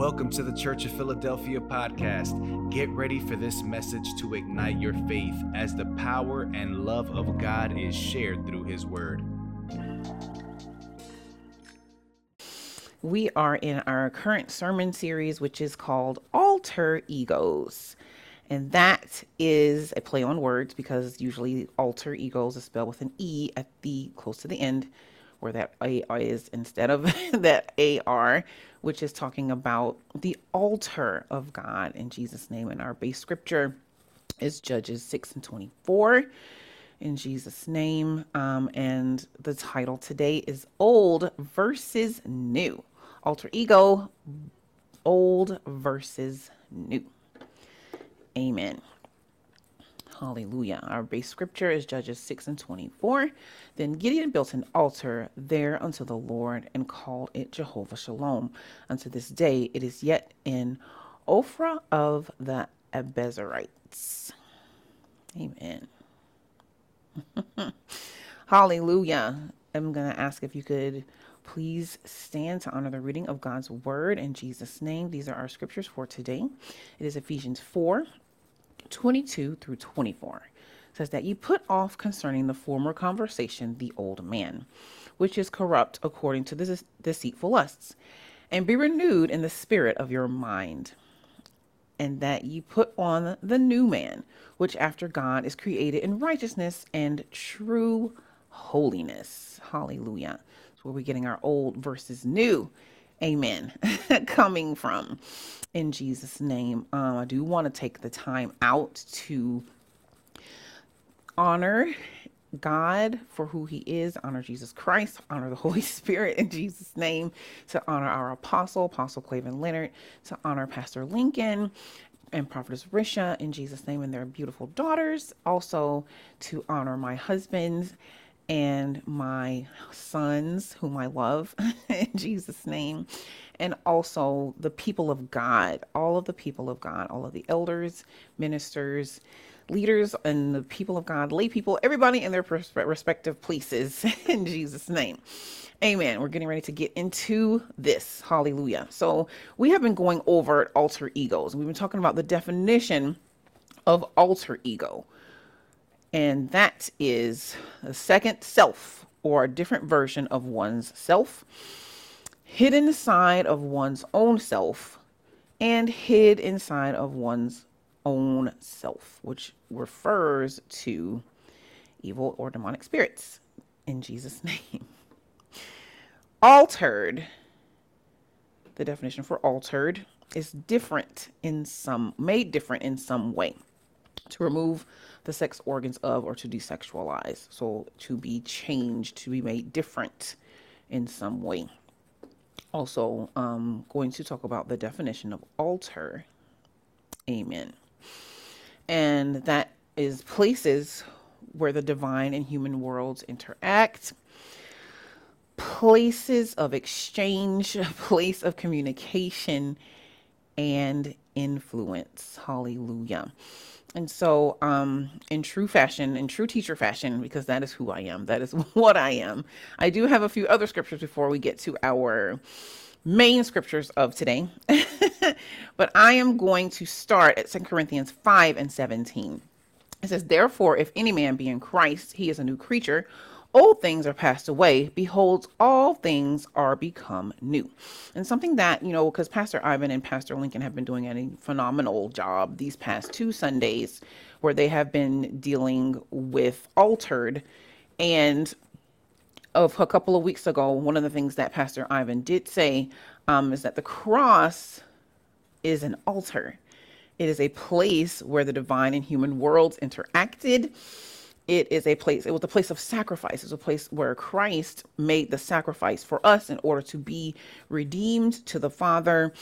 Welcome to the Church of Philadelphia podcast. Get ready for this message to ignite your faith as the power and love of God is shared through His Word. We are in our current sermon series, which is called Altar Egos. And that is a play on words because usually alter egos is spelled with an E at the close to the end, where that A is instead of that AR which is talking about the altar of God in Jesus' name. And our base scripture is Judges 6 and 24 in Jesus' name. Um, and the title today is Old versus New. Alter ego, old versus new. Amen. Hallelujah. Our base scripture is Judges 6 and 24. Then Gideon built an altar there unto the Lord and called it Jehovah Shalom. Unto this day it is yet in Ophrah of the Abiezrites. Amen. Hallelujah. I'm going to ask if you could please stand to honor the reading of God's word in Jesus' name. These are our scriptures for today. It is Ephesians 4 22 through 24 says that you put off concerning the former conversation the old man, which is corrupt according to the deceitful lusts, and be renewed in the spirit of your mind, and that you put on the new man, which after God is created in righteousness and true holiness. Hallelujah. So we're getting our old versus new. Amen. Coming from in Jesus' name. Um, I do want to take the time out to honor God for who he is, honor Jesus Christ, honor the Holy Spirit in Jesus' name, to honor our apostle, Apostle Clavin Leonard, to honor Pastor Lincoln and Prophetess Risha in Jesus' name and their beautiful daughters, also to honor my husband and my sons, whom I love in Jesus' name, and also the people of God, all of the people of God, all of the elders, ministers, leaders, and the people of God, lay people, everybody in their respective places in Jesus' name. Amen. We're getting ready to get into this. Hallelujah. So, we have been going over alter egos. We've been talking about the definition of alter ego and that is a second self or a different version of one's self, hidden inside of one's own self, and hid inside of one's own self, which refers to evil or demonic spirits in Jesus' name. altered, the definition for altered is different in some, made different in some way. To remove the sex organs of or to desexualize. So to be changed, to be made different in some way. Also, um, going to talk about the definition of altar. Amen. And that is places where the divine and human worlds interact, places of exchange, place of communication and influence. Hallelujah. And so, um, in true fashion, in true teacher fashion, because that is who I am, that is what I am. I do have a few other scriptures before we get to our main scriptures of today. but I am going to start at 2 Corinthians 5 and 17. It says, Therefore, if any man be in Christ, he is a new creature old things are passed away behold all things are become new. And something that you know because pastor ivan and pastor lincoln have been doing a phenomenal job these past two sundays where they have been dealing with altered and of a couple of weeks ago one of the things that pastor ivan did say um, is that the cross is an altar. It is a place where the divine and human worlds interacted it is a place it was a place of sacrifice. It's a place where christ made the sacrifice for us in order to be redeemed to the father.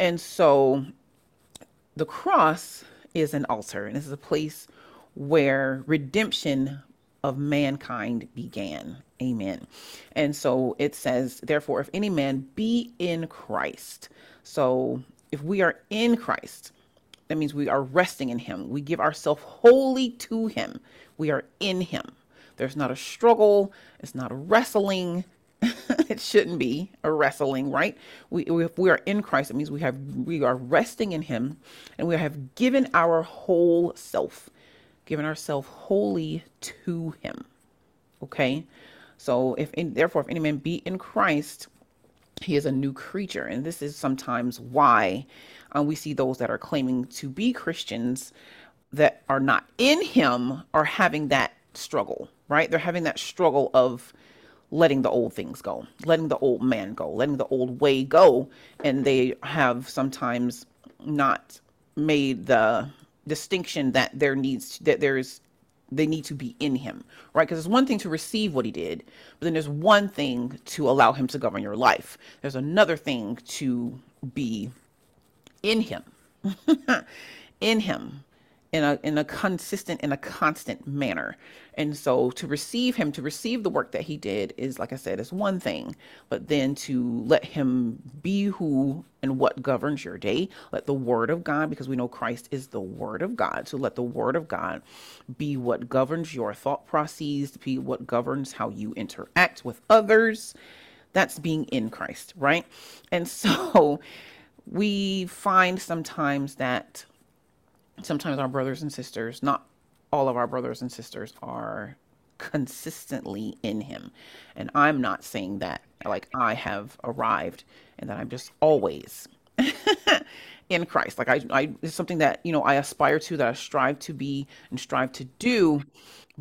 And so the cross is an altar and this is a place where redemption of mankind began. Amen. And so it says therefore if any man be in christ so if we are in christ that means we are resting in him. We give ourselves wholly to him we are in Him. There's not a struggle, it's not a wrestling. it shouldn't be a wrestling, right? We, if we are in Christ, it means we have we are resting in Him, and we have given our whole self, given ourselves wholly to Him. Okay, so if in, therefore if any man be in Christ, he is a new creature, and this is sometimes why uh, we see those that are claiming to be Christians that are not in Him are having that struggle, right? They're having that struggle of letting the old things go, letting the old man go, letting the old way go. And they have sometimes not made the distinction that there needs that there's they need to be in him, right? Because it's one thing to receive what he did, but then there's one thing to allow him to govern your life. There's another thing to be in him, in him in a in a consistent in a constant manner. And so to receive him to receive the work that he did is like i said is one thing but then to let him be who and what governs your day let the word of god because we know christ is the word of god. So let the word of god be what governs your thought processes be what governs how you interact with others. That's being in christ right? And so we find sometimes that sometimes our brothers and sisters, not all of our brothers and sisters, are consistently in Him. And I'm not saying that like I have arrived and that I'm just always in Christ. Like I, I, it's something that you know I aspire to, that I strive to be and strive to do.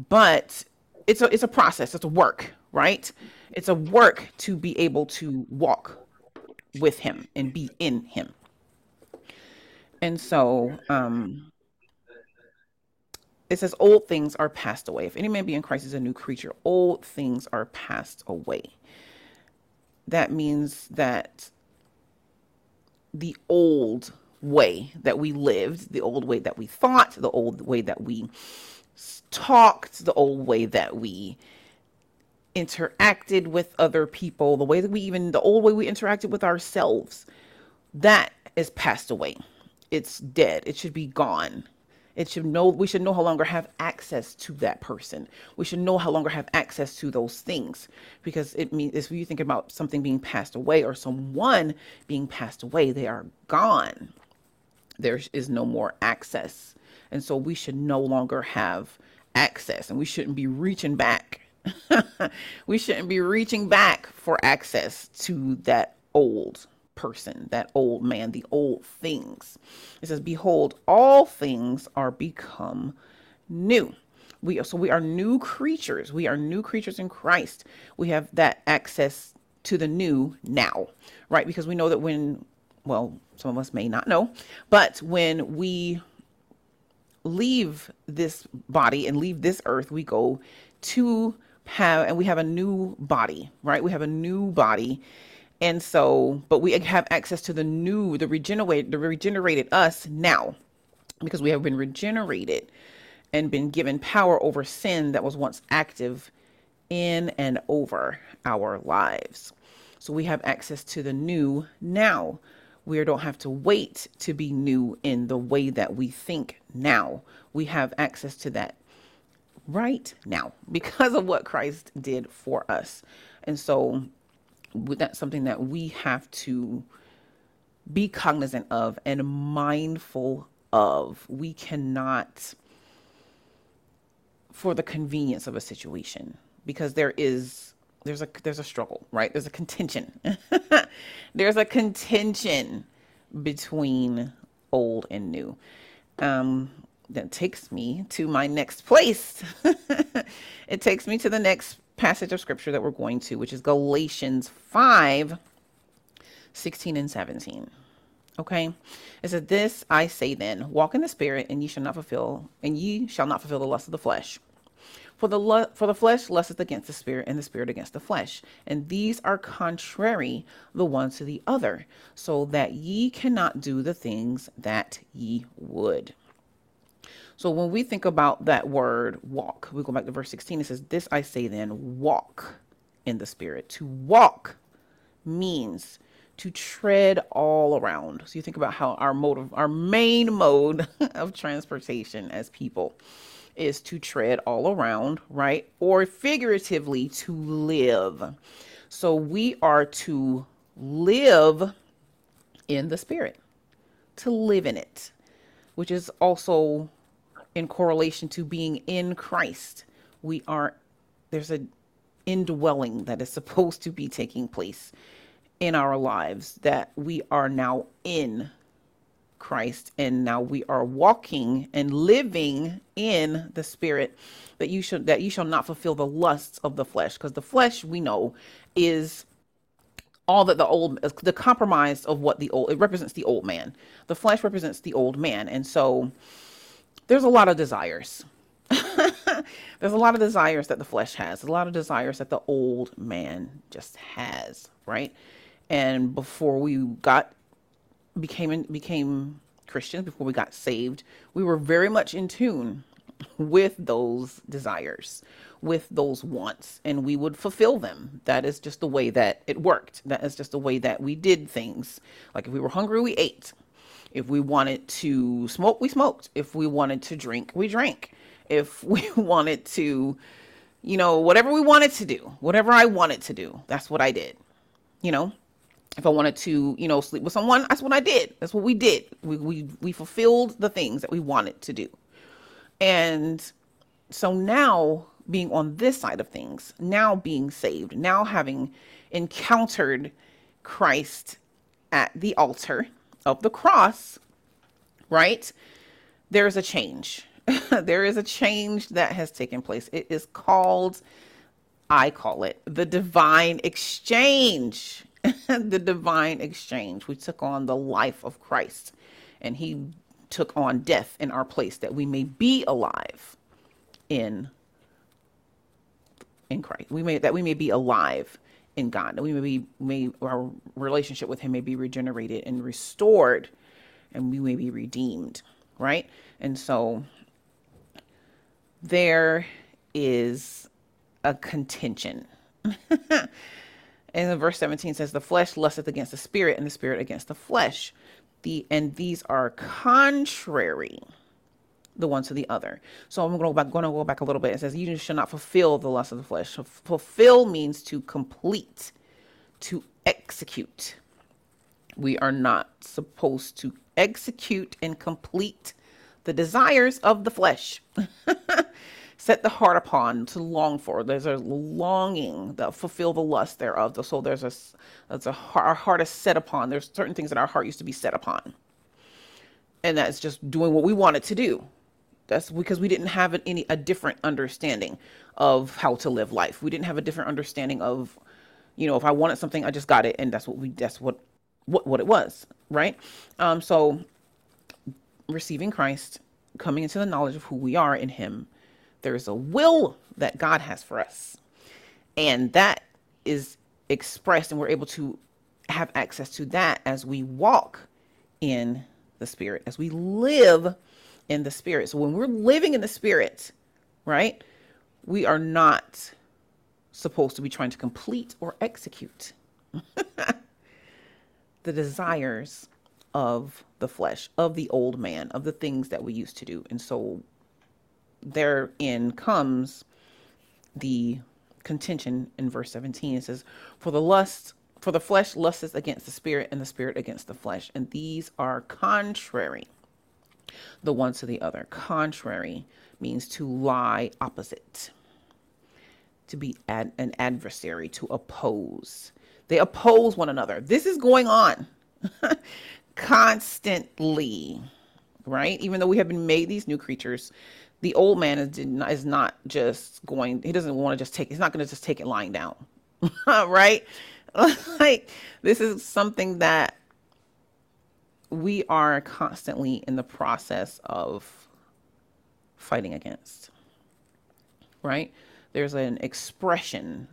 But it's a it's a process. It's a work, right? It's a work to be able to walk with Him and be in Him. And so um, it says, Old things are passed away. If any man be in Christ is a new creature, old things are passed away. That means that the old way that we lived, the old way that we thought, the old way that we talked, the old way that we interacted with other people, the way that we even, the old way we interacted with ourselves, that is passed away it's dead. It should be gone. It should know we should no longer have access to that person. We should no longer have access to those things because it means if you think about something being passed away or someone being passed away, they are gone. There is no more access. And so we should no longer have access and we shouldn't be reaching back. we shouldn't be reaching back for access to that old person, that old man, the old things. It says, Behold, all things are become new. We so we are new creatures. We are new creatures in Christ. We have that access to the new now, right? Because we know that when, well, some of us may not know, but when we leave this body and leave this earth, we go to have, and we have a new body, right? We have a new body and so, but we have access to the new, the regenerated, the regenerated us now because we have been regenerated and been given power over sin that was once active in and over our lives. So we have access to the new now. We don't have to wait to be new in the way that we think now. We have access to that right now because of what Christ did for us. And so that's something that we have to be cognizant of and mindful of. We cannot, for the convenience of a situation, because there is there's a there's a struggle, right? There's a contention. there's a contention between old and new. Um, that takes me to my next place. it takes me to the next passage of scripture that we're going to, which is Galatians 5 16 and 17. Okay. It says, This I say then, walk in the spirit, and ye shall not fulfill, and ye shall not fulfill the lust of the flesh. For the lu- for the flesh lusteth against the spirit, and the spirit against the flesh. And these are contrary the one to the other, so that ye cannot do the things that ye would. So when we think about that word walk, we go back to verse 16. It says, This I say then, walk in the spirit. To walk means to tread all around. So you think about how our mode of, our main mode of transportation as people is to tread all around, right? Or figuratively to live. So we are to live in the spirit, to live in it, which is also in correlation to being in Christ. We are, there's an indwelling that is supposed to be taking place in our lives that we are now in Christ and now we are walking and living in the spirit that you should that you shall not fulfill the lusts of the flesh because the flesh we know is all that the old the compromise of what the old it represents the old man the flesh represents the old man and so there's a lot of desires there's a lot of desires that the flesh has a lot of desires that the old man just has right and before we got became became Christians, before we got saved, we were very much in tune with those desires, with those wants, and we would fulfill them. That is just the way that it worked. That is just the way that we did things. Like if we were hungry, we ate. If we wanted to smoke, we smoked. If we wanted to drink, we drank. If we wanted to, you know, whatever we wanted to do, whatever I wanted to do, that's what I did. You know, if I wanted to, you know, sleep with someone, that's what I did. That's what we did. We we we fulfilled the things that we wanted to do. And so now being on this side of things, now being saved, now having encountered Christ at the altar of the cross, right? There's a change. there is a change that has taken place. It is called I call it the divine exchange. the divine exchange. We took on the life of Christ, and he took on death in our place that we may be alive in in Christ. We may that we may be alive in God. We may be may our relationship with him may be regenerated and restored and we may be redeemed, right? And so there is a contention and the verse 17 says, The flesh lusteth against the spirit, and the spirit against the flesh. The and these are contrary the one to the other. So I'm going to go back, going to go back a little bit. It says, "You shall not fulfill the lust of the flesh." fulfill means to complete, to execute. We are not supposed to execute and complete the desires of the flesh. set the heart upon to long for. There's a longing that fulfill the lust thereof. So there's a, there's a our heart is set upon. There's certain things that our heart used to be set upon, and that's just doing what we want it to do. That's because we didn't have any a different understanding of how to live life. We didn't have a different understanding of, you know, if I wanted something, I just got it, and that's what we. That's what what what it was, right? Um, so receiving Christ, coming into the knowledge of who we are in Him there's a will that God has for us. And that is expressed, and we're able to have access to that as we walk in the Spirit, as we live in the Spirit. So when we're living in the Spirit, right, we are not supposed to be trying to complete or execute the desires of the flesh, of the old man, of the things that we used to do. And so therein comes the contention in verse 17. It says, For the lust, for the flesh lusteth against the spirit, and the spirit against the flesh. And these are contrary, the one to the other. Contrary means to lie opposite, to be ad, an adversary, to oppose. They oppose one another. This is going on constantly, right? Even though we have been made these new creatures, the old man is, not, is not just going, he doesn't want to just take, he's not going to just take it lying down, right? like, this is something that we are constantly in the process of fighting against, right? There's an expression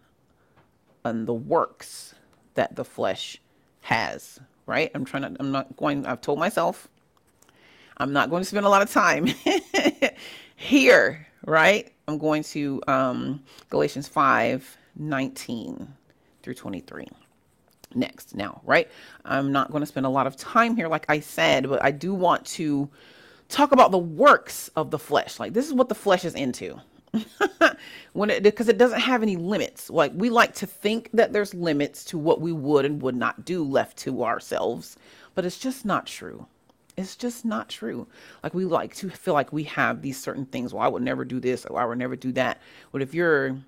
on the works that the flesh has, right? I'm trying to, I'm not going, I've told myself, I'm not going to spend a lot of time here, right? I'm going to um, Galatians 5 19 through 23 next now, right? I'm not going to spend a lot of time here, like I said, but I do want to talk about the works of the flesh. Like, this is what the flesh is into. when it because it doesn't have any limits. Like we like to think that there's limits to what we would and would not do left to ourselves, but it's just not true. It's just not true. Like we like to feel like we have these certain things. Well, I would never do this or I would never do that. But if you're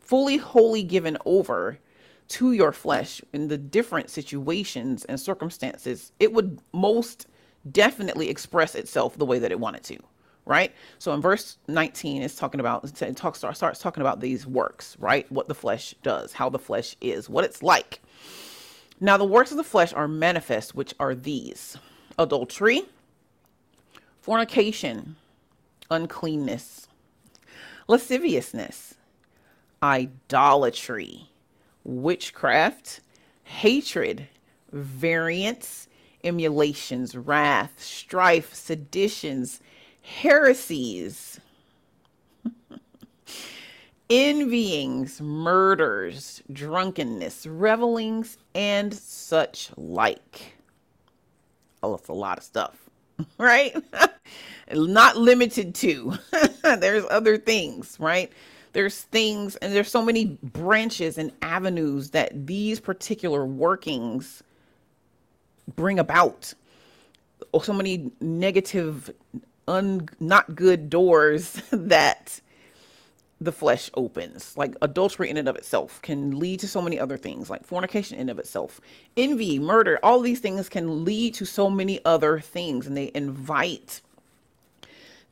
fully, wholly given over to your flesh in the different situations and circumstances, it would most definitely express itself the way that it wanted to right? So in verse 19, it's talking about, it talks, starts talking about these works, right? What the flesh does, how the flesh is, what it's like. Now, the works of the flesh are manifest, which are these adultery, fornication, uncleanness, lasciviousness, idolatry, witchcraft, hatred, variance, emulations, wrath, strife, seditions, heresies, envyings, murders, drunkenness, revelings, and such like. Oh, it's a lot of stuff, right? Not limited to. there's other things, right? There's things, and there's so many branches and avenues that these particular workings bring about. Oh, so many negative un not good doors that the flesh opens. Like adultery in and of itself can lead to so many other things, like fornication in and of itself, envy, murder, all these things can lead to so many other things, and they invite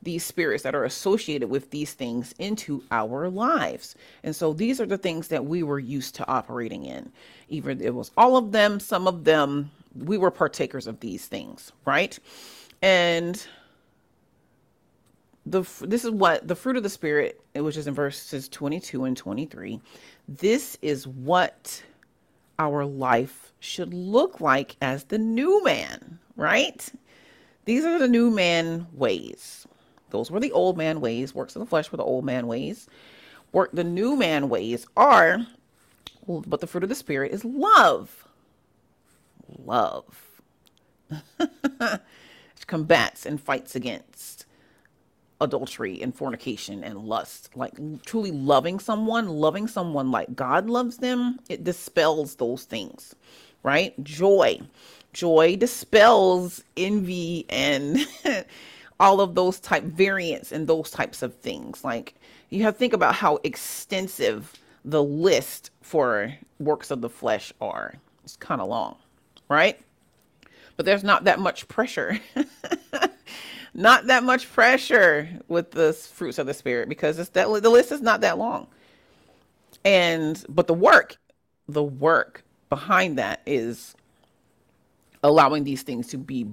these spirits that are associated with these things into our lives. And so these are the things that we were used to operating in. Either it was all of them, some of them, we were partakers of these things, right? And the this is what the fruit of the spirit which is in verses 22 and 23 this is what our life should look like as the new man right these are the new man ways those were the old man ways works of the flesh were the old man ways work the new man ways are but the fruit of the spirit is love love combats and fights against adultery and fornication and lust. Like truly loving someone, loving someone like God loves them, it dispels those things, right? Joy. Joy dispels envy and all of those type variants and those types of things. Like you have to think about how extensive the list for works of the flesh are. It's kind of long, right? But there's not that much pressure not that much pressure with the fruits of the spirit because it's that the list is not that long. And but the work, the work behind that is allowing these things to be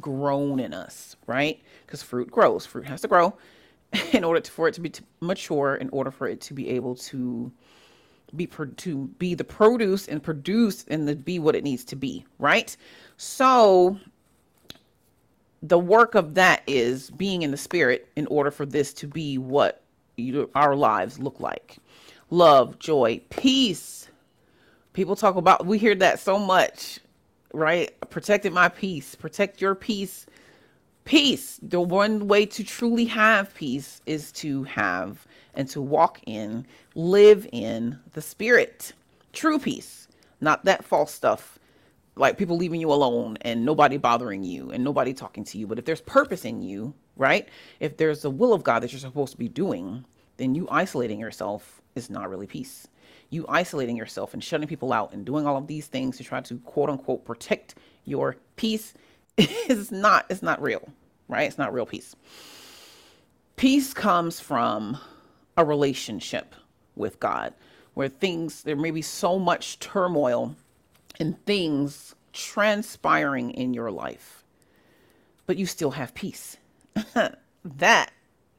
grown in us, right? Because fruit grows. Fruit has to grow in order to, for it to be to mature, in order for it to be able to be to be the produce and produce and the, be what it needs to be, right? So the work of that is being in the spirit in order for this to be what you, our lives look like love joy peace people talk about we hear that so much right? Protecting my peace. Protect your peace. Peace. The one way to truly have peace is to have and to walk in live in the spirit. True peace. Not that false stuff. Like people leaving you alone and nobody bothering you and nobody talking to you. But if there's purpose in you, right? If there's the will of God that you're supposed to be doing, then you isolating yourself is not really peace. You isolating yourself and shutting people out and doing all of these things to try to quote unquote protect your peace is not it's not real, right? It's not real peace. Peace comes from a relationship with God where things there may be so much turmoil and things transpiring in your life, but you still have peace. that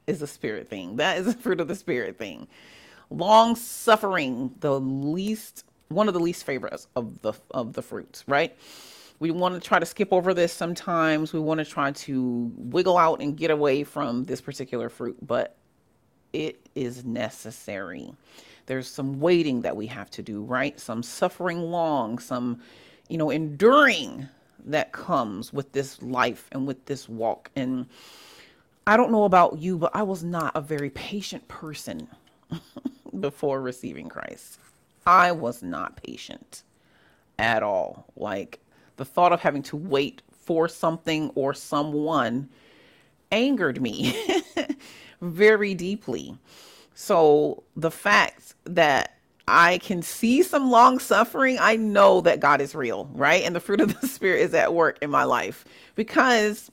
is a spirit thing. That is a fruit of the spirit thing. Long suffering, the least one of the least favorites of the of the fruits, right? We want to try to skip over this sometimes. We want to try to wiggle out and get away from this particular fruit, but it is necessary there's some waiting that we have to do, right? Some suffering long, some, you know, enduring that comes with this life and with this walk. And I don't know about you, but I was not a very patient person before receiving Christ. I was not patient at all. Like the thought of having to wait for something or someone angered me very deeply. So the fact that I can see some long suffering, I know that God is real, right? And the fruit of the Spirit is at work in my life because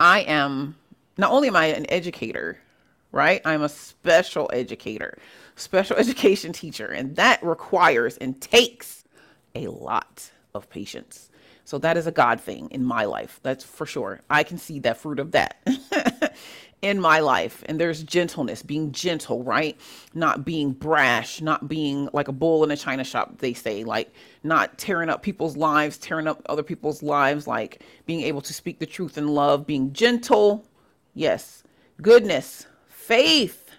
I am not only am I an educator, right? I'm a special educator, special education teacher, and that requires and takes a lot of patience. So that is a God thing in my life. That's for sure. I can see that fruit of that in my life. And there's gentleness, being gentle, right? Not being brash, not being like a bull in a china shop, they say, like not tearing up people's lives, tearing up other people's lives, like being able to speak the truth in love, being gentle. Yes. Goodness, faith,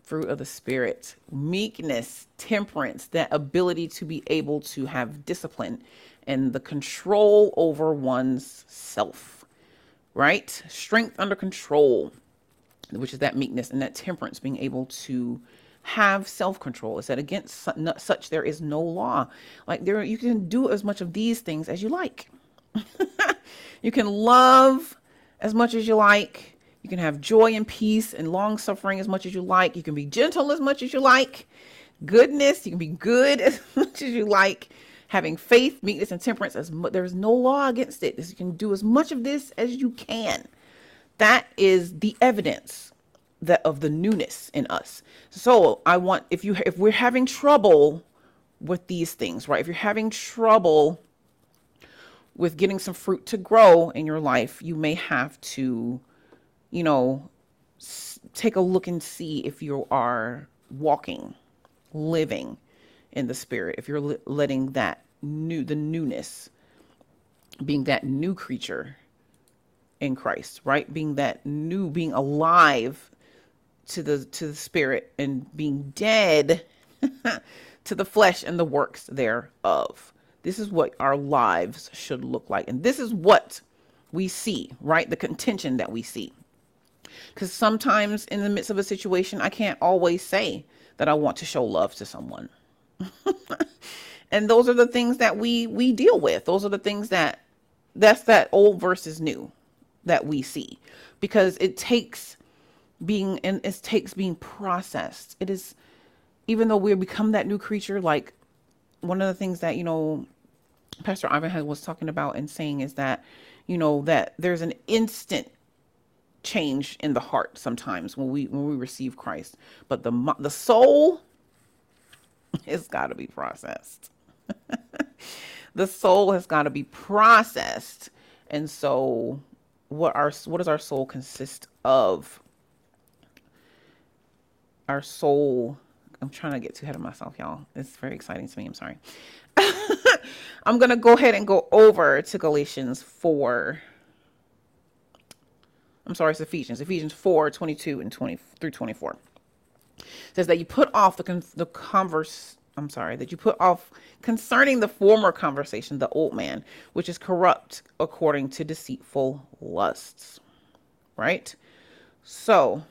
fruit of the spirit, meekness, temperance, that ability to be able to have discipline and the control over one's self, right? Strength under control, which is that meekness and that temperance, being able to have self-control. is that against such there is no law. Like there, you can do as much of these things as you like. you can love as much as you like you can have joy and peace and long suffering as much as you like. You can be gentle as much as you like. Goodness, you can be good as much as you like. Having faith, meekness, and temperance, as mu- there's no law against it. You can do as much of this as you can. That is the evidence that of the newness in us. So I want if you if we're having trouble with these things, right? If you're having trouble with getting some fruit to grow in your life, you may have to you know, take a look and see if you are walking, living in the spirit, if you're letting that new, the newness, being that new creature in Christ, right? Being that new, being alive to the to the spirit and being dead to the flesh and the works thereof. This is what our lives should look like. And this is what we see, right? The contention that we see. Because sometimes in the midst of a situation, I can't always say that I want to show love to someone. and those are the things that we we deal with. Those are the things that that's that old versus new that we see because it takes being and it takes being processed. It is even though we become that new creature like one of the things that you know Pastor Ivan was talking about and saying is that you know that there's an instant change in the heart sometimes when we when we receive Christ, but the the soul it's got to be processed. the soul has got to be processed, and so what our what does our soul consist of? Our soul. I'm trying to get too ahead of myself, y'all. It's very exciting to me. I'm sorry. I'm gonna go ahead and go over to Galatians four. I'm sorry, it's Ephesians, Ephesians 4, 22 and 20 through 24. It says that you put off the, con- the converse, I'm sorry, that you put off concerning the former conversation, the old man, which is corrupt according to deceitful lusts. Right? So,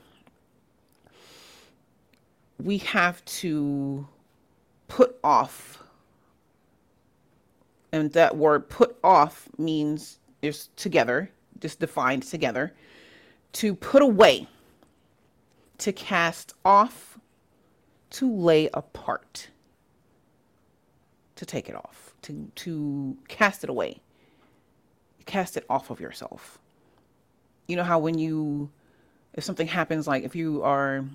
we have to put off, and that word put off means is together, just defined together to put away, to cast off, to lay apart, to take it off, to, to cast it away, cast it off of yourself. You know how when you, if something happens, like if you are,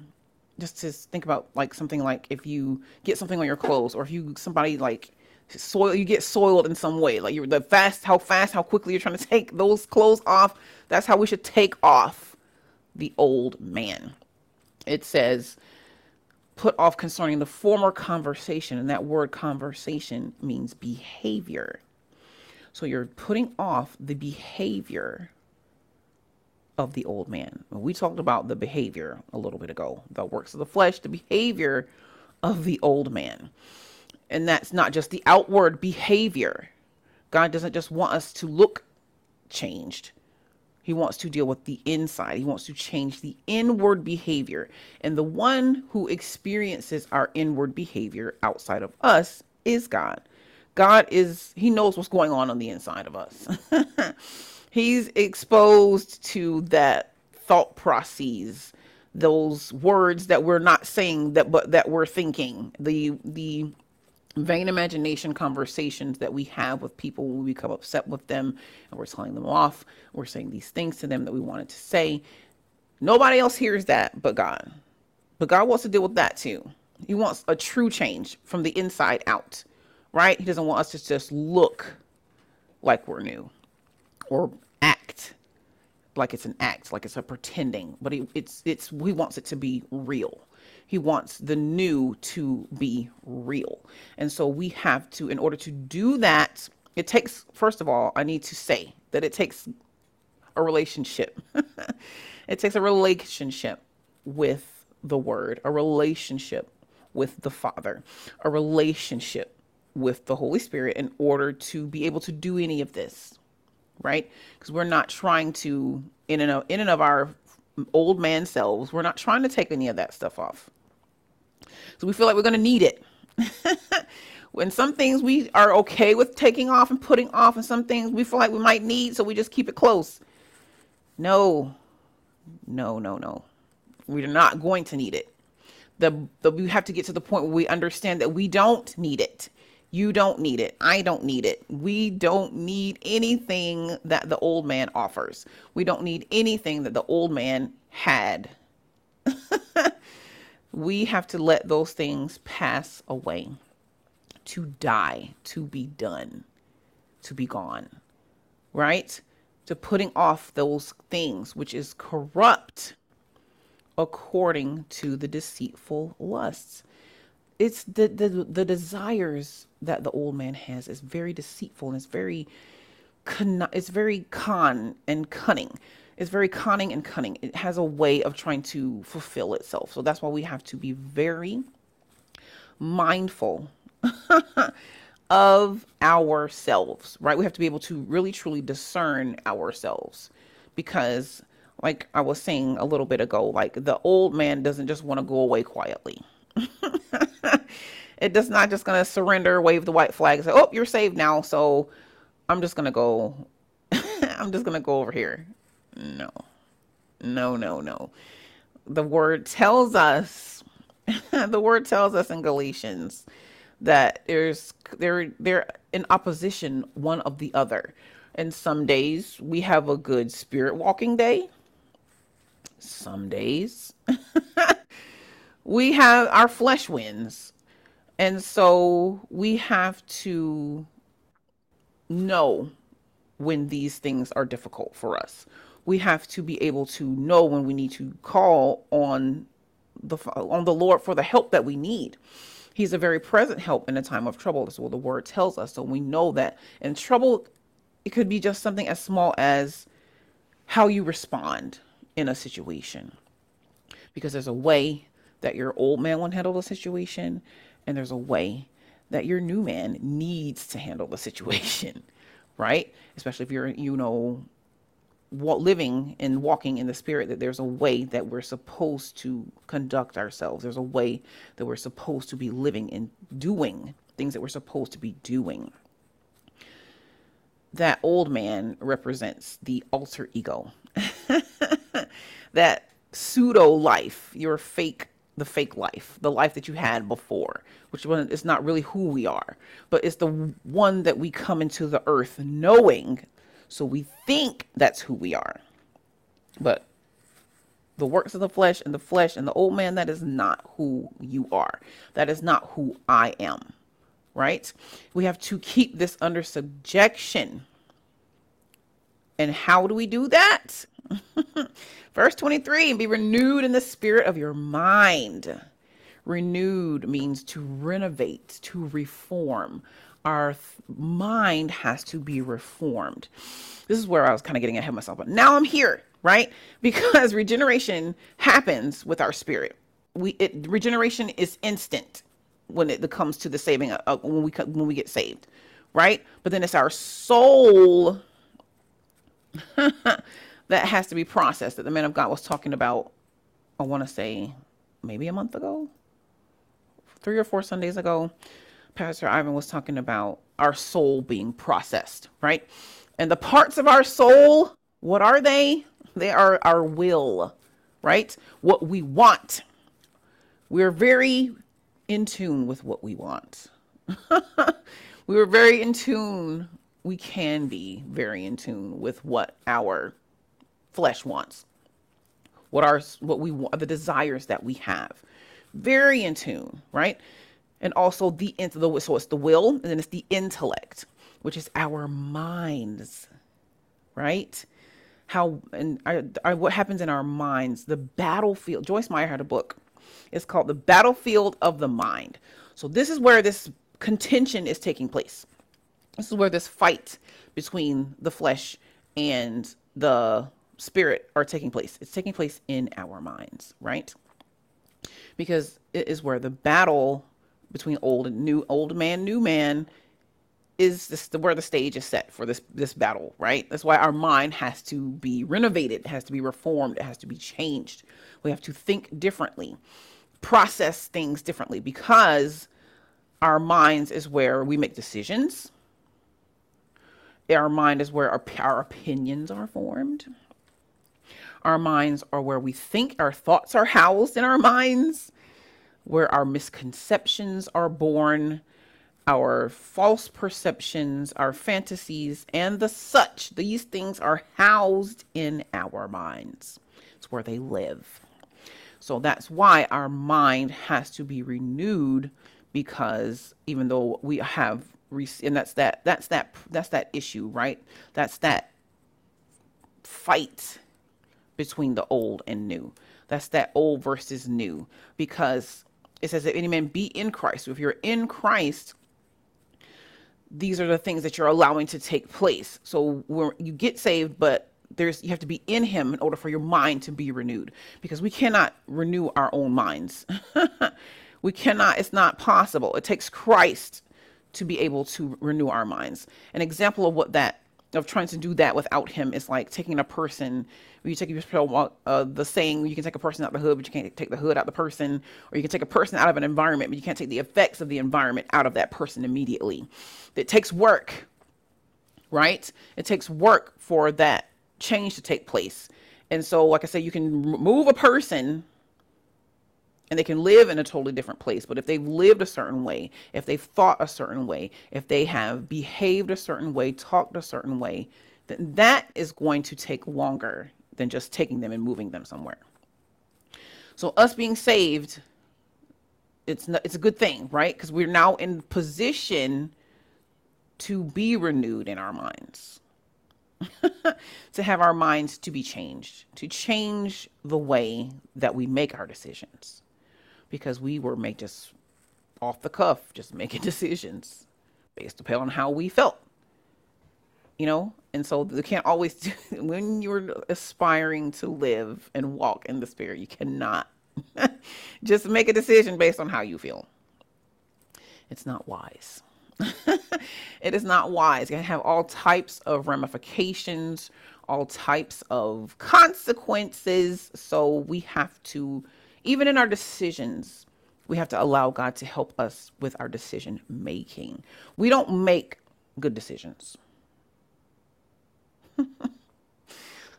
just to think about like something like if you get something on your clothes or if you, somebody like, soil you get soiled in some way like you're the fast how fast how quickly you're trying to take those clothes off that's how we should take off the old man. It says, put off concerning the former conversation. And that word conversation means behavior. So you're putting off the behavior of the old man. We talked about the behavior a little bit ago, the works of the flesh, the behavior of the old man. And that's not just the outward behavior. God doesn't just want us to look changed. He wants to deal with the inside. He wants to change the inward behavior. And the one who experiences our inward behavior outside of us is God. God is, He knows what's going on on the inside of us. He's exposed to that thought process, those words that we're not saying that but that we're thinking, the the vain imagination conversations that we have with people when we become upset with them and we're telling them off, we're saying these things to them that we wanted to say. Nobody else hears that but God. But God wants to deal with that too. He wants a true change from the inside out, right? He doesn't want us to just look like we're new or act like it's an act, like it's a pretending, but he, it's it's he wants it to be real. He wants the new to be real. And so we have to, in order to do that, it takes, first of all, I need to say that it takes a relationship. it takes a relationship with the Word, a relationship with the Father, a relationship with the Holy Spirit in order to be able to do any of this, right? Because we're not trying to, in and, of, in and of our old man selves, we're not trying to take any of that stuff off. So we feel like we're going to need it. when some things we are okay with taking off and putting off, and some things we feel like we might need, so we just keep it close. No, no, no, no. We're not going to need it. The, the we have to get to the point where we understand that we don't need it. You don't need it. I don't need it. We don't need anything that the old man offers. We don't need anything that the old man had. we have to let those things pass away, to die, to be done, to be gone, right? To putting off those things which is corrupt according to the deceitful lusts. It's the, the the desires that the old man has is very deceitful and it's very con it's very con and cunning it's very conning and cunning. It has a way of trying to fulfill itself. So that's why we have to be very mindful of ourselves, right? We have to be able to really truly discern ourselves because like I was saying a little bit ago, like the old man doesn't just want to go away quietly. it does not just going to surrender, wave the white flag, say, "Oh, you're saved now." So I'm just going to go. I'm just going to go over here. No, no, no, no. The word tells us, the word tells us in Galatians that there's they're they're in opposition one of the other. And some days we have a good spirit walking day. Some days we have our flesh wins. And so we have to know when these things are difficult for us we have to be able to know when we need to call on the on the Lord for the help that we need. He's a very present help in a time of trouble. That's what the word tells us. So we know that in trouble, it could be just something as small as how you respond in a situation. Because there's a way that your old man will handle the situation, and there's a way that your new man needs to handle the situation, right? Especially if you're, you know, living and walking in the spirit that there's a way that we're supposed to conduct ourselves. There's a way that we're supposed to be living and doing things that we're supposed to be doing. That old man represents the alter ego. That pseudo life your fake the fake life the life that you had before which one is not really who we are but it's the one that we come into the earth knowing so we think that's who we are. But the works of the flesh and the flesh and the old man, that is not who you are. That is not who I am. Right? We have to keep this under subjection. And how do we do that? Verse 23 be renewed in the spirit of your mind. Renewed means to renovate, to reform, our th- mind has to be reformed. This is where I was kind of getting ahead of myself, but now I'm here, right? Because regeneration happens with our spirit. We it, regeneration is instant when it comes to the saving uh, when we when we get saved, right? But then it's our soul. that has to be processed that the man of God was talking about, I want to say maybe a month ago, three or four Sundays ago. Pastor Ivan was talking about our soul being processed, right? And the parts of our soul, what are they? They are our will, right? What we want. We're very in tune with what we want. we were very in tune. We can be very in tune with what our flesh wants, what our what we want, the desires that we have. Very in tune, right? And also the the so it's the will, and then it's the intellect, which is our minds, right? How and our, our, what happens in our minds, the battlefield. Joyce Meyer had a book. It's called The Battlefield of the Mind. So this is where this contention is taking place. This is where this fight between the flesh and the spirit are taking place. It's taking place in our minds, right? Because it is where the battle between old and new, old man, new man, is this the, where the stage is set for this this battle, right? That's why our mind has to be renovated, it has to be reformed, it has to be changed. We have to think differently, process things differently, because our minds is where we make decisions. Our mind is where our, our opinions are formed. Our minds are where we think, our thoughts are housed in our minds, where our misconceptions are born, our false perceptions, our fantasies, and the such. These things are housed in our minds. It's where they live. So that's why our mind has to be renewed because even though we have and that's that that's that that's that issue, right? That's that fight between the old and new. That's that old versus new because it says that any man be in Christ. So if you're in Christ, these are the things that you're allowing to take place. So when you get saved, but there's you have to be in him in order for your mind to be renewed because we cannot renew our own minds. we cannot, it's not possible. It takes Christ to be able to renew our minds. An example of what that of trying to do that without him is like taking a person you take uh, the saying you can take a person out the hood but you can't take the hood out the person or you can take a person out of an environment but you can't take the effects of the environment out of that person immediately. It takes work right? It takes work for that change to take place. And so like i said you can move a person and they can live in a totally different place. But if they've lived a certain way, if they've thought a certain way, if they have behaved a certain way, talked a certain way, then that is going to take longer than just taking them and moving them somewhere. So us being saved, it's not, it's a good thing, right? Because we're now in position to be renewed in our minds. to have our minds to be changed, to change the way that we make our decisions because we were made just off the cuff, just making decisions based upon how we felt. You know, and so you can't always do when you're aspiring to live and walk in the spirit, you cannot just make a decision based on how you feel. It's not wise. it is not wise. It can have all types of ramifications, all types of consequences. So we have to even in our decisions, we have to allow God to help us with our decision making. We don't make good decisions.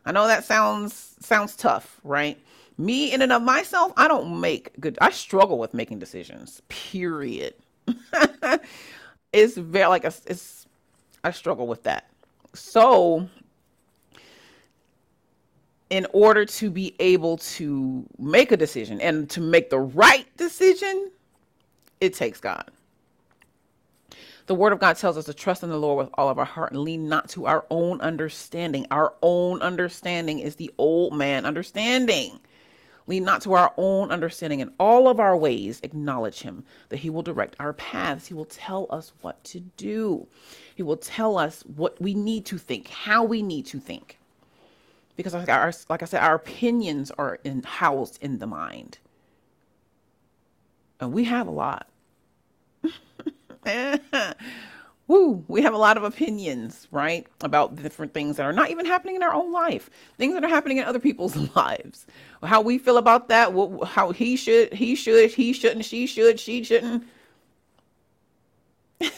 I know that sounds sounds tough, right? Me in and of myself, I don't make good I struggle with making decisions. Period. it's very like a, it's I struggle with that. So, in order to be able to make a decision and to make the right decision, it takes God. The word of God tells us to trust in the Lord with all of our heart and lean not to our own understanding. Our own understanding is the old man understanding. Lean not to our own understanding. In all of our ways, acknowledge him, that he will direct our paths. He will tell us what to do. He will tell us what we need to think, how we need to think because like, our, like I said, our opinions are in, housed in the mind. And we have a lot. Woo, we have a lot of opinions, right? About different things that are not even happening in our own life, things that are happening in other people's lives. How we feel about that, what, how he should, he should, he shouldn't, she should, she shouldn't.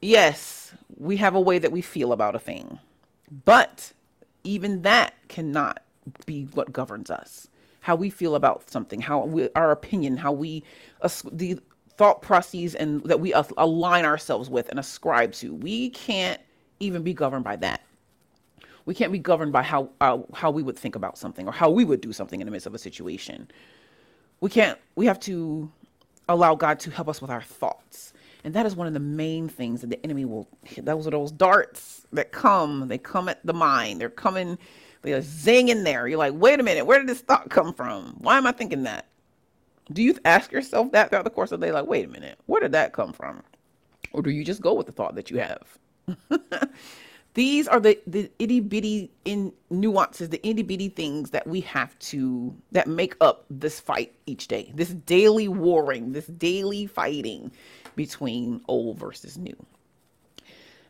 yes, we have a way that we feel about a thing, but even that cannot be what governs us. How we feel about something, how we, our opinion, how we, the thought processes and that we align ourselves with and ascribe to. We can't even be governed by that. We can't be governed by how uh, how we would think about something or how we would do something in the midst of a situation. We can't. We have to allow God to help us with our thoughts, and that is one of the main things that the enemy will. Those are those darts that come. They come at the mind. They're coming. They're zinging there. You're like, wait a minute. Where did this thought come from? Why am I thinking that? Do you ask yourself that throughout the course of the day? Like, wait a minute, where did that come from? Or do you just go with the thought that you have? These are the, the itty bitty in nuances, the itty bitty things that we have to, that make up this fight each day, this daily warring, this daily fighting between old versus new.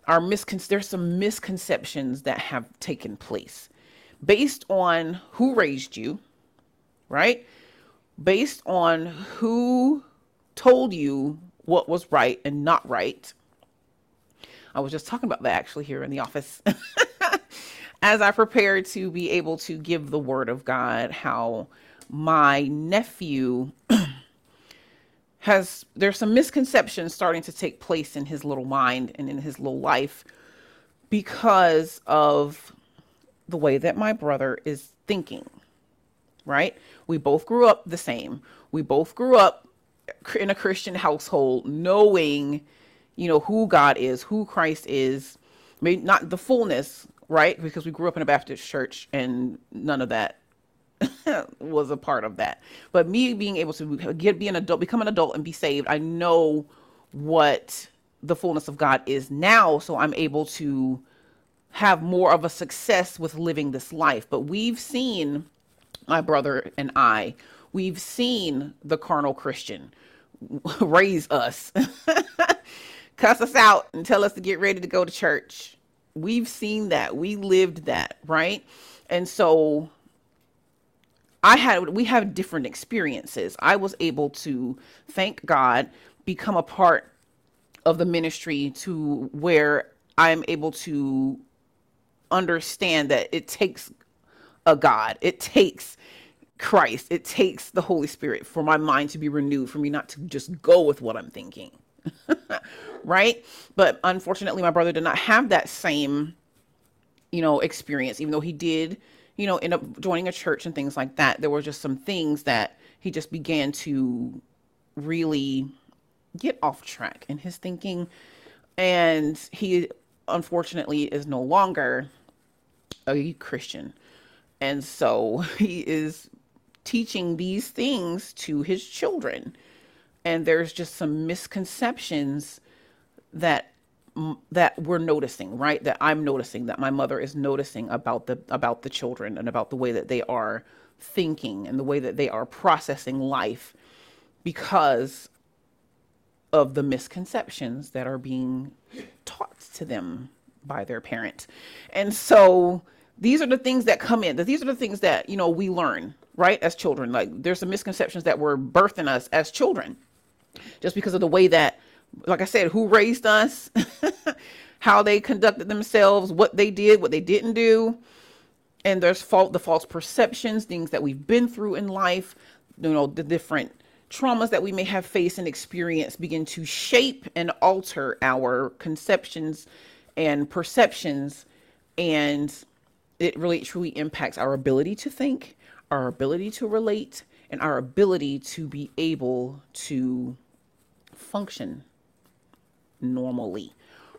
Our miscon- there's some misconceptions that have taken place based on who raised you, right? based on who told you what was right and not right. I was just talking about that actually here in the office as I prepared to be able to give the word of God, how my nephew has, there's some misconceptions starting to take place in his little mind and in his little life because of the way that my brother is thinking, right? We both grew up the same. We both grew up in a Christian household, knowing, you know, who God is, who Christ is. Maybe not the fullness, right? Because we grew up in a Baptist church and none of that was a part of that. But me being able to get be an adult, become an adult and be saved, I know what the fullness of God is now, so I'm able to have more of a success with living this life. But we've seen my brother and I, we've seen the carnal Christian raise us, cuss us out, and tell us to get ready to go to church. We've seen that. We lived that, right? And so I had, we have different experiences. I was able to, thank God, become a part of the ministry to where I'm able to understand that it takes a God. It takes Christ. It takes the Holy Spirit for my mind to be renewed, for me not to just go with what I'm thinking. right? But unfortunately, my brother did not have that same, you know, experience, even though he did, you know, end up joining a church and things like that. There were just some things that he just began to really get off track in his thinking. And he unfortunately is no longer a Christian. And so he is teaching these things to his children. And there's just some misconceptions that that we're noticing, right? That I'm noticing, that my mother is noticing about the about the children and about the way that they are thinking and the way that they are processing life because of the misconceptions that are being taught to them by their parent. And so these are the things that come in. That these are the things that, you know, we learn, right, as children. Like there's some misconceptions that were birthing us as children. Just because of the way that, like I said, who raised us, how they conducted themselves, what they did, what they didn't do. And there's fault the false perceptions, things that we've been through in life, you know, the different traumas that we may have faced and experienced begin to shape and alter our conceptions and perceptions and it really truly impacts our ability to think, our ability to relate, and our ability to be able to function normally,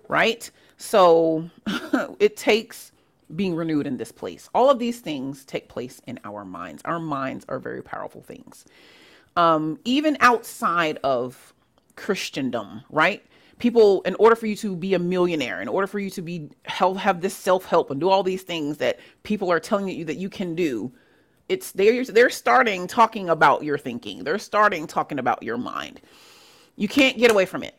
right? So it takes being renewed in this place. All of these things take place in our minds. Our minds are very powerful things. Um, even outside of Christendom, right? people in order for you to be a millionaire in order for you to be help have this self-help and do all these things that people are telling you that you can do it's they're they're starting talking about your thinking they're starting talking about your mind you can't get away from it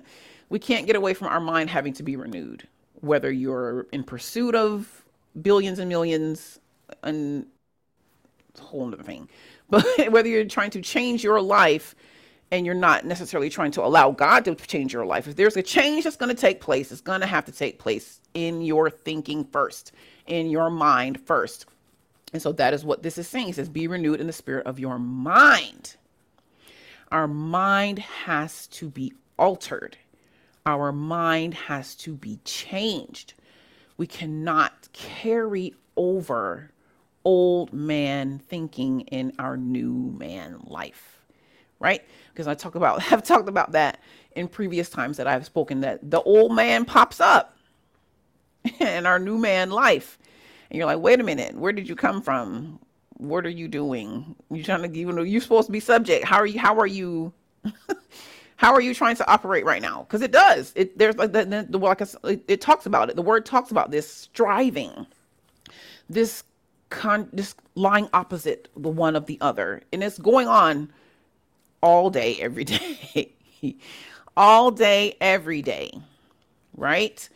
we can't get away from our mind having to be renewed, whether you're in pursuit of billions and millions and it's a whole other thing. But whether you're trying to change your life and you're not necessarily trying to allow God to change your life, if there's a change that's going to take place, it's going to have to take place in your thinking first, in your mind first. And so that is what this is saying. It says, Be renewed in the spirit of your mind. Our mind has to be altered, our mind has to be changed. We cannot carry over old man thinking in our new man life, right? Because I talk about, have talked about that in previous times that I've spoken that the old man pops up in our new man life. And you're like, wait a minute, where did you come from? What are you doing? You trying to, you know, you're supposed to be subject. How are you, how are you, how are you trying to operate right now? Because it does. It there's like the, the, the like it, it talks about it. The word talks about this striving, this con this lying opposite the one of the other, and it's going on all day, every day, all day, every day, right?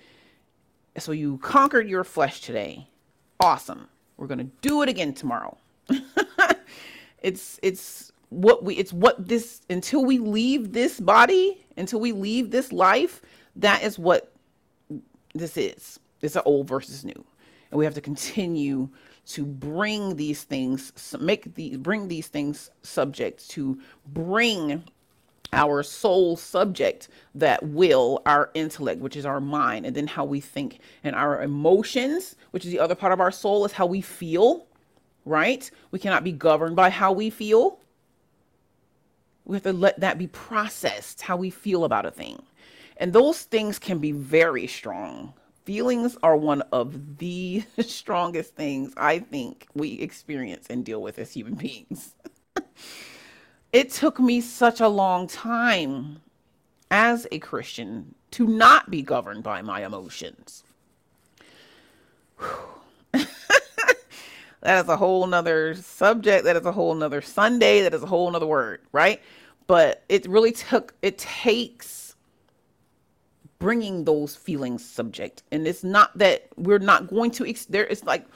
So you conquered your flesh today. Awesome. We're gonna do it again tomorrow. it's it's what we it's what this until we leave this body, until we leave this life, that is what this is. It's an old versus new. And we have to continue to bring these things make these bring these things subject to bring our soul subject that will our intellect which is our mind and then how we think and our emotions which is the other part of our soul is how we feel right we cannot be governed by how we feel we have to let that be processed how we feel about a thing. And those things can be very strong. Feelings are one of the strongest things i think we experience and deal with as human beings. It took me such a long time as a Christian to not be governed by my emotions. that is a whole nother subject. That is a whole nother Sunday. That is a whole nother word, right? But it really took, it takes bringing those feelings subject. And it's not that we're not going to, there, it's like,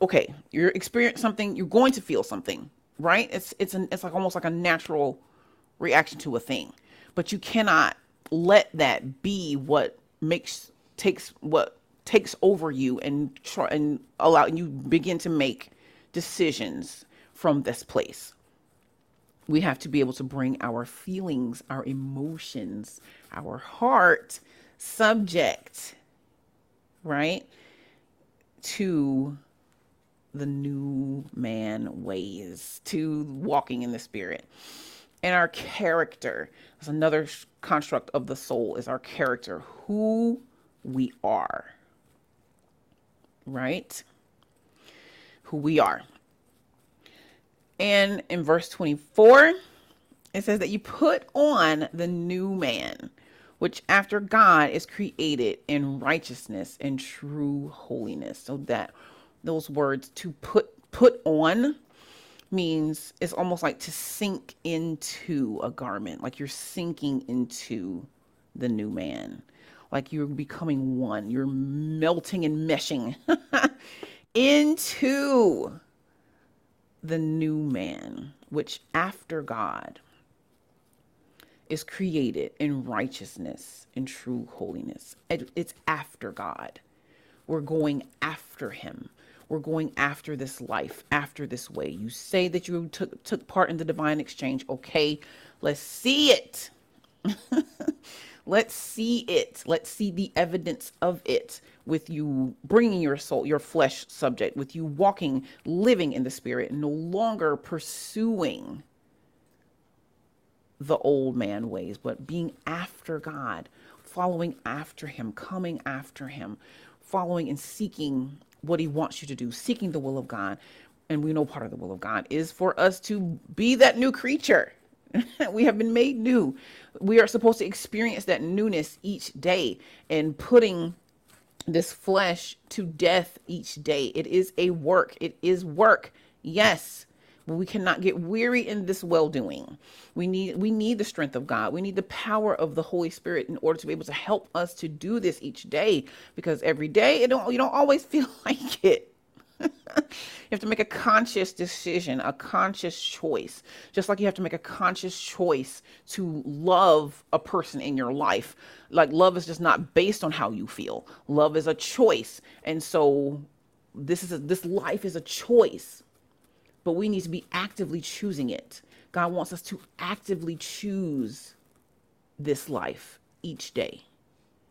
okay, you're experiencing something, you're going to feel something right? It's it's an it's like almost like a natural reaction to a thing. But you cannot let that be what makes takes what takes over you and try and allow you begin to make decisions from this place. We have to be able to bring our feelings, our emotions, our heart subject, right? To the new man ways, to walking in the spirit. And our character is another construct of the soul, is our character, who we are. Right? Who we are. And in verse 24, it says that you put on the new man, which after God is created in righteousness and true holiness. So that those words to put put on means it's almost like to sink into a garment like you're sinking into the new man like you're becoming one you're melting and meshing into the new man which after god is created in righteousness and true holiness it's after god we're going after him we're going after this life, after this way. You say that you took took part in the divine exchange. Okay, let's see it. let's see it. Let's see the evidence of it with you bringing your soul, your flesh subject, with you walking, living in the spirit, no longer pursuing the old man ways, but being after God, following after Him, coming after Him, following and seeking what he wants you to do, seeking the will of God. And we know part of the will of God is for us to be that new creature. we have been made new. We are supposed to experience that newness each day and putting this flesh to death each day. It is a work. It is work. Yes, we cannot get weary in this well doing. We need we need the strength of God. We need the power of the Holy Spirit in order to be able to help us to do this each day. Because every day it don't you don't always feel like it. you have to make a conscious decision, a conscious choice. Just like you have to make a conscious choice to love a person in your life. Like love is just not based on how you feel. Love is a choice. And so this is a, this life is a choice. But we need to be actively choosing it. God wants us to actively choose this life each day.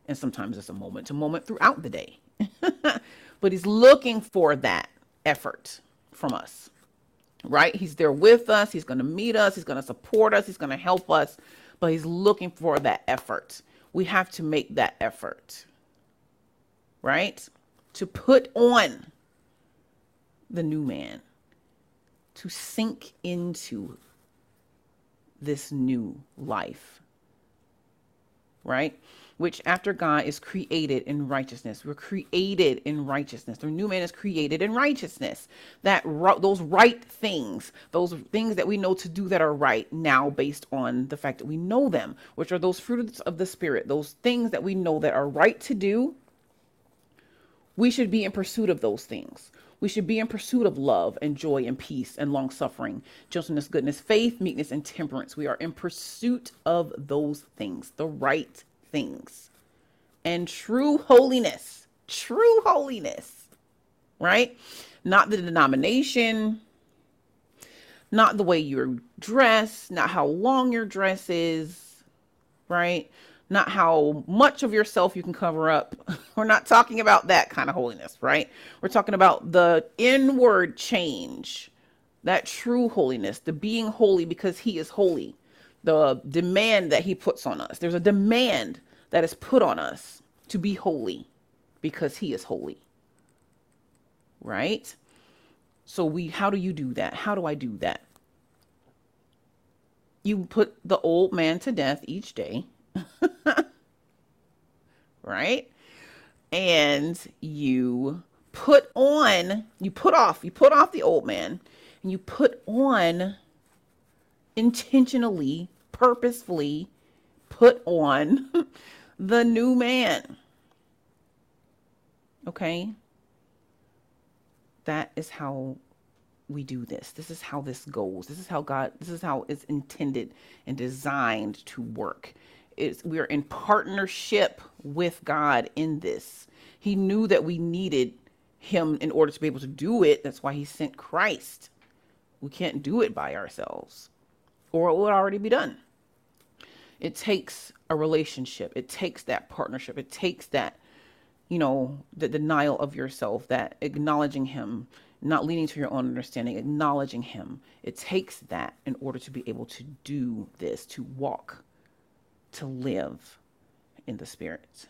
And sometimes it's a moment to moment throughout the day. but he's looking for that effort from us, right? He's there with us. He's going to meet us. He's going to support us. He's going to help us, but he's looking for that effort. We have to make that effort, right? To put on the new man, to sink into this new life, right? which after God is created in righteousness. We're created in righteousness. The new man is created in righteousness. That those right things, those things that we know to do that are right now based on the fact that we know them, which are those fruits of the spirit, those things that we know that are right to do. We should be in pursuit of those things. We should be in pursuit of love and joy and peace and long suffering, gentleness, goodness, faith, meekness, and temperance. We are in pursuit of those things, the right things and true holiness, true holiness, right? Not the denomination, not the way you're dressed, not how long your dress is, right? Not how much of yourself you can cover up. We're not talking about that kind of holiness, right? We're talking about the inward change, that true holiness, the being holy because he is holy the demand that he puts on us. There's a demand that is put on us to be holy because he is holy. Right? So we how do you do that? How do I do that? You put the old man to death each day. right? And you put on, you put off, you put off the old man and you put on intentionally, purposefully put on the new man. Okay? That is how we do this. This is how this goes. This is how God, this is how it's intended and designed to work. It's, we are in partnership with God in this. He knew that we needed him in order to be able to do it. That's why he sent Christ. We can't do it by ourselves or it would already be done. It takes a relationship, it takes that partnership, it takes that, you know, the denial of yourself, that acknowledging Him, not leaning to your own understanding, acknowledging Him. It takes that in order to be able to do this, to walk, to live in the Spirit.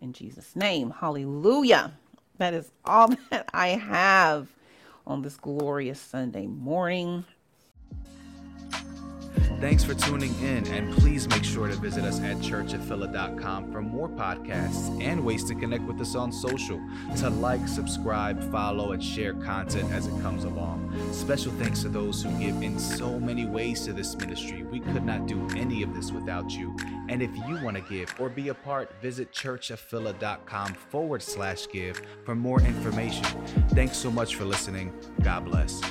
In Jesus' name, hallelujah. That is all that I have on this glorious Sunday morning. Thanks for tuning in, and please make sure to visit us at churchofphila.com for more podcasts and ways to connect with us on social, to like, subscribe, follow, and share content as it comes along. Special thanks to those who give in so many ways to this ministry. We could not do any of this without you. And if you want to give or be a part, visit churchofphila.com forward slash give for more information. Thanks so much for listening. God bless.